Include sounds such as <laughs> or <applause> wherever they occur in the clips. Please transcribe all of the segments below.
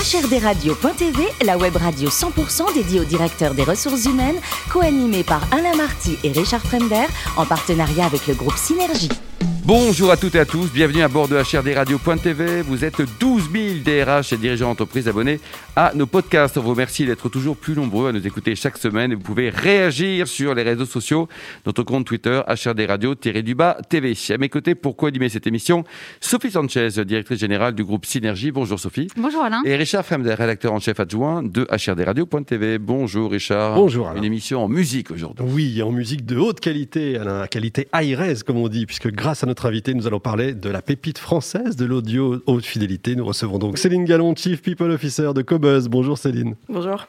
HRDRadio.tv, la web radio 100% dédiée aux directeurs des ressources humaines, co-animée par Alain Marty et Richard Fremder, en partenariat avec le groupe Synergie. Bonjour à toutes et à tous, bienvenue à bord de HRDRadio.tv. Vous êtes 12 000 DRH et dirigeants d'entreprise abonnés à nos podcasts. On vous remercie d'être toujours plus nombreux à nous écouter chaque semaine et vous pouvez réagir sur les réseaux sociaux, notre compte Twitter HRDRadio-du-bas TV. À mes côtés, pour co-animer cette émission, Sophie Sanchez, directrice générale du groupe Synergie. Bonjour Sophie. Bonjour Alain. Et Richard Fremder, rédacteur en chef adjoint de HRDRadio.tv. Bonjour Richard. Bonjour Alain. Une émission en musique aujourd'hui. Oui, en musique de haute qualité, Alain, qualité high-res comme on dit, puisque grâce à notre invité, nous allons parler de la pépite française de l'audio haute fidélité. Nous recevons donc Céline Gallon, Chief People Officer de Cobuzz. Bonjour Céline. Bonjour.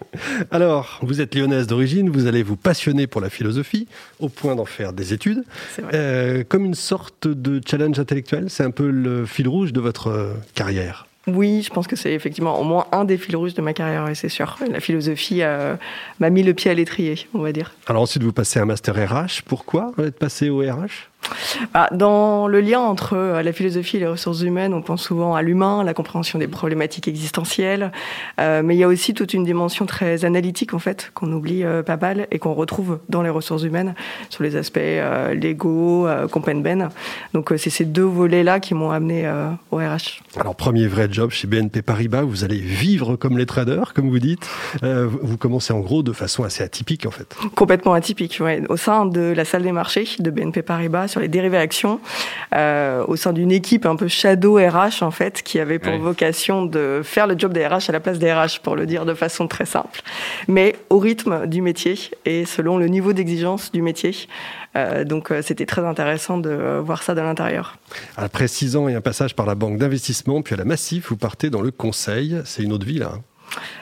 Alors, vous êtes lyonnaise d'origine, vous allez vous passionner pour la philosophie, au point d'en faire des études. C'est vrai. Euh, comme une sorte de challenge intellectuel, c'est un peu le fil rouge de votre euh, carrière. Oui, je pense que c'est effectivement au moins un des fils rouges de ma carrière, et c'est sûr. La philosophie euh, m'a mis le pied à l'étrier, on va dire. Alors ensuite, vous passez un master RH. Pourquoi être passé au RH dans le lien entre euh, la philosophie et les ressources humaines, on pense souvent à l'humain, la compréhension des problématiques existentielles, euh, mais il y a aussi toute une dimension très analytique en fait qu'on oublie euh, pas mal et qu'on retrouve dans les ressources humaines sur les aspects euh, légaux, ben. Donc c'est ces deux volets-là qui m'ont amené au RH. Alors, premier vrai job chez BNP Paribas, vous allez vivre comme les traders, comme vous dites. Vous- vous commencez en gros de façon assez atypique, en fait. Complètement atypique, ouais. Au sein de la salle des marchés de BNP Paribas sur les dérivés actions, euh, au sein d'une équipe un peu shadow RH en fait, qui avait pour Ouais. vocation de faire le job des RH à la place des RH, pour le dire de façon très simple, mais au rythme du métier et selon le niveau d'exigence du métier. Euh, donc euh, c'était très intéressant de euh, voir ça de l'intérieur. Après six ans et un passage par la banque d'investissement, puis à la Massif, vous partez dans le conseil. C'est une autre vie, là.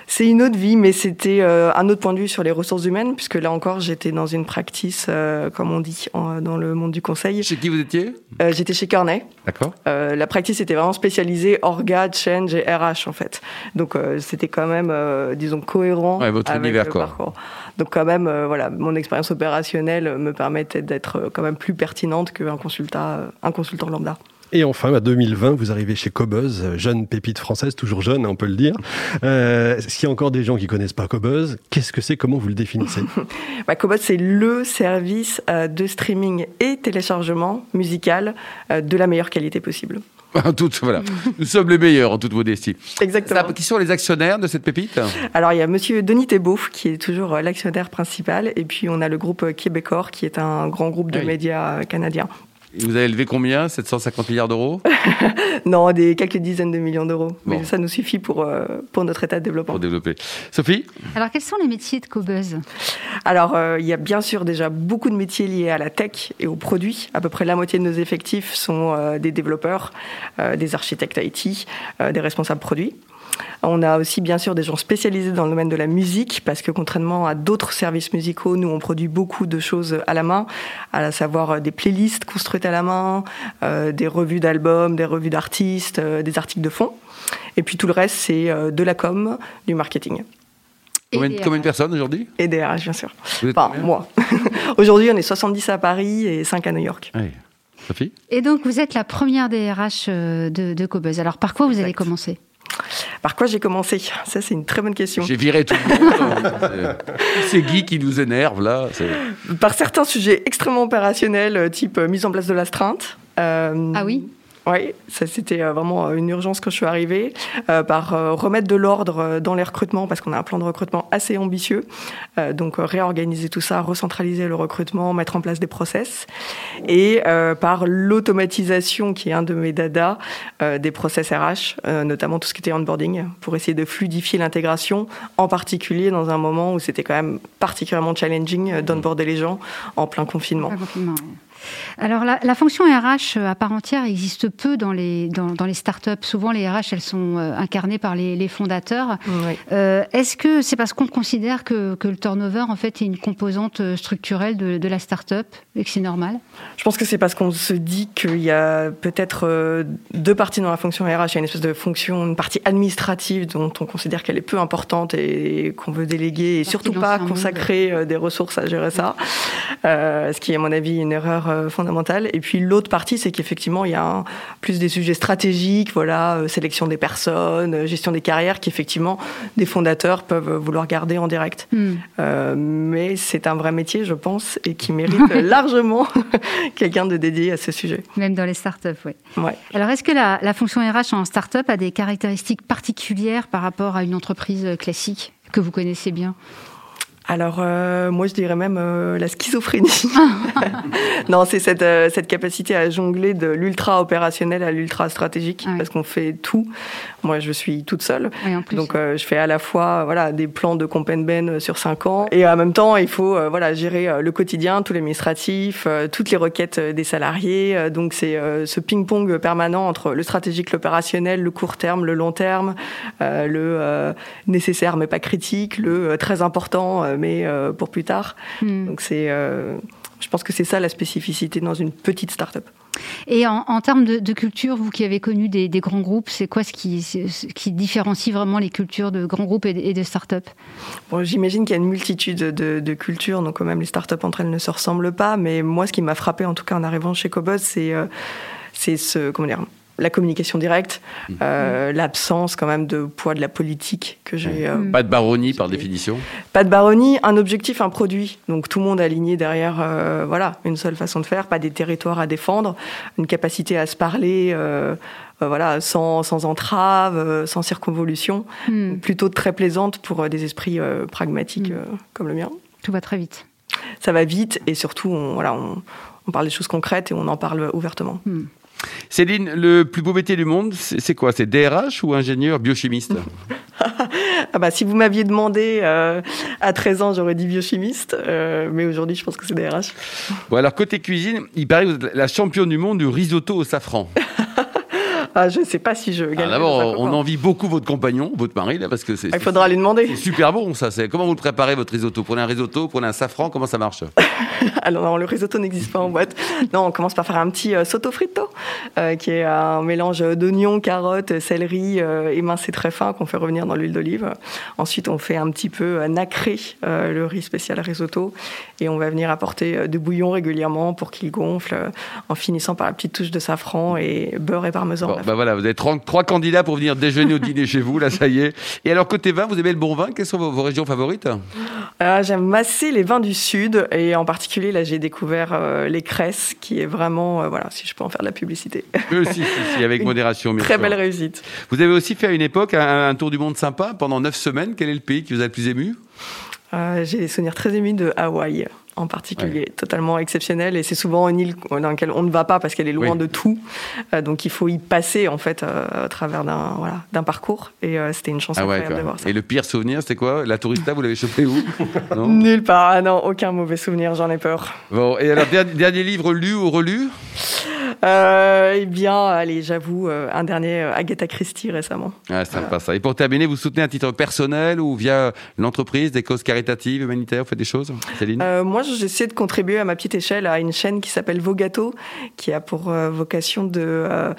C'est une autre vie, mais c'était euh, un autre point de vue sur les ressources humaines, puisque là encore j'étais dans une practice, euh, comme on dit, en- dans le monde du conseil. Chez qui vous étiez? Euh, j'étais chez Cornet. D'accord. La practice était vraiment spécialisée orga, change et RH en fait. Donc c'était quand même, disons, cohérent Ouais, votre avec univers, le quoi. parcours. Donc quand même, voilà, mon expérience opérationnelle me permettait d'être quand même plus pertinente qu'un consultant, un consultant lambda. Et enfin, à 2020, vous arrivez chez Cobuzz, jeune pépite française, toujours jeune, hein, on peut le dire. Euh, qu'il y a encore des gens qui connaissent pas Cobuzz Qu'est-ce que c'est Comment vous le définissez? <laughs> Bah, Cobot, c'est le service euh, de streaming et téléchargement musical euh, de la meilleure qualité possible. <laughs> En toute- voilà. <laughs> Nous sommes les meilleurs en toute modestie. Exactement. Ça, qui sont les actionnaires de cette pépite? Alors, il y a monsieur Denis Thébault, qui est toujours euh, l'actionnaire principal, et puis on a le groupe Québecor, qui est un grand groupe de oui. médias canadiens. Et Vous avez levé combien? 750 milliards d'euros? <laughs> Non, des quelques dizaines de millions d'euros. Bon. Mais ça nous suffit pour, euh, pour notre état de développement. pour développer Sophie? Alors quels sont les métiers de Cobuzz? Alors, euh, il y a bien sûr déjà beaucoup de métiers liés à la tech et aux produits. À peu près la moitié de nos effectifs sont euh, des développeurs, euh, des architectes IT, euh, des responsables produits. On a aussi bien sûr des gens spécialisés dans le domaine de la musique, parce que contrairement à d'autres services musicaux, nous on produit beaucoup de choses à la main, à savoir euh, des playlists construites à la main, euh, des revues d'albums, des revues d'artistes, euh, des articles de fond. Et puis tout le reste, c'est euh, de la com, du marketing combien, Et, combien de personnes aujourd'hui? Et des RH bien sûr. Vous êtes Enfin, moi. <laughs> Aujourd'hui, on est 70 à Paris et 5 à New York. Oui. Sophie? Et donc vous êtes la première DRH de, de Cobuzz. Alors par quoi vous allez commencer Par quoi j'ai commencé? Ça, c'est une très bonne question. J'ai viré tout le monde. C'est- <laughs> C'est Guy qui nous énerve là. C'est- Par certains sujets extrêmement opérationnels, euh, type euh, mise en place de l'astreinte. Euh, Ah oui? Oui, ça c'était euh, vraiment euh, une urgence quand je suis arrivée. Euh, par remettre de l'ordre dans les recrutements, parce qu'on a un plan de recrutement assez ambitieux. Donc réorganiser tout ça, recentraliser le recrutement, mettre en place des process. Et par l'automatisation, qui est un de mes dadas, euh, des process RH, notamment tout ce qui était onboarding, pour essayer de fluidifier l'intégration, en particulier dans un moment où c'était quand même particulièrement challenging d'onboarder les gens en plein confinement. Confinement. Alors la, la fonction RH à part entière existe peu dans les, dans, dans les startups. Souvent les RH elles sont euh, incarnées par les, les fondateurs. Oui. Euh, Est-ce que c'est parce qu'on considère que, que le turnover en fait est une composante euh, structurelle de, de la startup et que c'est normal? Je pense que c'est parce qu'on se dit qu'il y a peut-être euh, deux parties dans la fonction RH. Il y a une espèce de fonction, une partie administrative dont on considère qu'elle est peu importante et qu'on veut déléguer et surtout pas monde. consacrer euh, des ressources à gérer ça. Euh, ce qui est à mon avis une erreur euh, fondamentale. Et puis l'autre partie, c'est qu'effectivement, il y a plus des sujets stratégiques, voilà, euh, sélection des personnes, gestion des carrières, qu'effectivement, des fondateurs peuvent vouloir garder en direct. Hmm. mais c'est un vrai métier, je pense, et qui mérite <laughs> largement <laughs> quelqu'un de dédié à ce sujet. Même dans les startups, oui. Ouais. Alors, est-ce que la, la fonction RH en startup a des caractéristiques particulières par rapport à une entreprise classique que vous connaissez bien? Alors, euh, moi, je dirais même euh, la schizophrénie. <laughs> <laughs> non, c'est cette, euh, cette capacité à jongler de l'ultra opérationnel à l'ultra stratégique, ah parce qu'on fait tout. Moi, je suis toute seule. donc, je fais à la fois voilà, des plans de ben sur cinq ans, et en même temps, il faut voilà, gérer le quotidien, tout l'administratif, toutes les requêtes des salariés. donc, c'est ce ping-pong permanent entre le stratégique, l'opérationnel, le court terme, le long terme, le nécessaire mais pas critique, le très important mais euh, pour plus tard. Hmm. Donc c'est, euh, je pense que c'est ça la spécificité dans une petite start-up. Et en, termes de, culture, vous qui avez connu des, grands groupes, c'est quoi ce qui, qui, différencie vraiment les cultures de grands groupes et de, start-up? Bon, J'imagine qu'il y a une multitude de, cultures, donc quand même les start-up entre elles ne se ressemblent pas, mais moi ce qui m'a frappé en tout cas en arrivant chez Cobos, c'est euh, c'est ce, comment dire, la communication directe, mmh. euh, l'absence quand même de poids de la politique que j'ai. Euh, pas de baronnie par définition. Pas de baronnie, un objectif, un produit. Donc tout le monde aligné derrière, euh, voilà, une seule façon de faire, pas des territoires à défendre, une capacité à se parler. voilà, sans, sans entrave, sans circonvolution, mmh. plutôt très plaisante pour des esprits pragmatiques mmh. comme le mien. Tout va très vite. Ça va vite et surtout, on, voilà, on, on parle des choses concrètes et on en parle ouvertement. Céline, le plus beau métier du monde, c'est quoi? C'est DRH ou ingénieur biochimiste? <laughs> Ah bah, Si vous m'aviez demandé euh, à 13 ans, j'aurais dit biochimiste, euh, mais aujourd'hui, je pense que c'est DRH. Bon, alors, côté cuisine, il paraît que vous êtes la championne du monde du risotto au safran. <laughs> Ah, je ne sais pas si je gagne. Ah, d'abord, on envie beaucoup votre compagnon, votre mari, là, parce que c'est. Ah, il faudra lui demander. C'est super bon, ça. Comment vous le préparez, votre risotto? Prenez un risotto, prenez un safran, comment ça marche? <laughs> Alors, non, le risotto n'existe pas en boîte. Non, on commence par faire un petit euh, soto fritto, euh, qui est un mélange d'oignons, carottes, céleri euh, émincé très fin qu'on fait revenir dans l'huile d'olive. Ensuite, on fait un petit peu nacrer le riz spécial risotto et on va venir apporter du bouillon régulièrement pour qu'il gonfle, en finissant par la petite touche de safran et beurre et parmesan. Bah voilà, vous avez trois, candidats pour venir déjeuner au dîner chez vous, là, ça y est. Et alors, côté vin, vous aimez le bon vin? Quelles sont vos, régions favorites? Ah, J'aime assez les vins du Sud, et en particulier, là, j'ai découvert euh, les Cresses, qui est vraiment, euh, voilà, si je peux en faire de la publicité. Oui, si, si, avec modération, bien Très belle réussite. Vous avez aussi fait à une époque un, tour du monde sympa pendant neuf semaines. Quel est le pays qui vous a le plus ému? Euh, J'ai des souvenirs très émus de Hawaï en particulier, totalement exceptionnel. Et c'est souvent une île dans laquelle on ne va pas parce qu'elle est loin de tout. Euh, donc il faut y passer en fait euh, à travers d'un voilà, d'un parcours. Et euh, c'était une chance ah incroyable de voir ça. Et le pire souvenir, c'était quoi? La tourista, vous l'avez chopé où? <laughs> Nulle part. Ah non, aucun mauvais souvenir. J'en ai peur. Bon. Et alors dernier livre lu ou relu? Euh, eh bien, allez, j'avoue, euh, un dernier euh, Agatha Christie récemment. Ah, sympa ça. Et pour terminer, vous soutenez un titre personnel ou via l'entreprise, des causes caritatives, humanitaires, vous faites des choses, Céline? Moi, j'essaie de contribuer à ma petite échelle à une chaîne qui s'appelle Vogato, qui a pour vocation de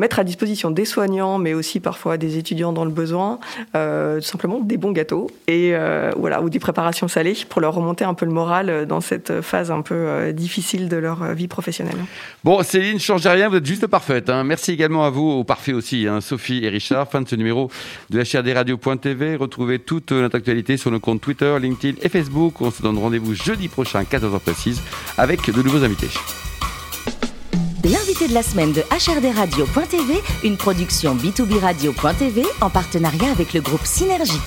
mettre à disposition des soignants, mais aussi parfois des étudiants dans le besoin, euh, simplement des bons gâteaux et euh, voilà ou des préparations salées pour leur remonter un peu le moral euh, dans cette phase un peu difficile de leur vie professionnelle. Bon, Céline, changez rien, vous êtes juste parfaite. Hein. Merci également à vous, au parfait aussi, hein, Sophie et Richard. Fin de ce numéro de la radios.tv. Retrouvez toute notre actualité sur nos comptes Twitter, LinkedIn et Facebook. On se donne rendez-vous jeudi prochain, 14h précise, avec de nouveaux invités de la semaine de HRDRadio.tv, une production B2B Radio.tv en partenariat avec le groupe Synergie.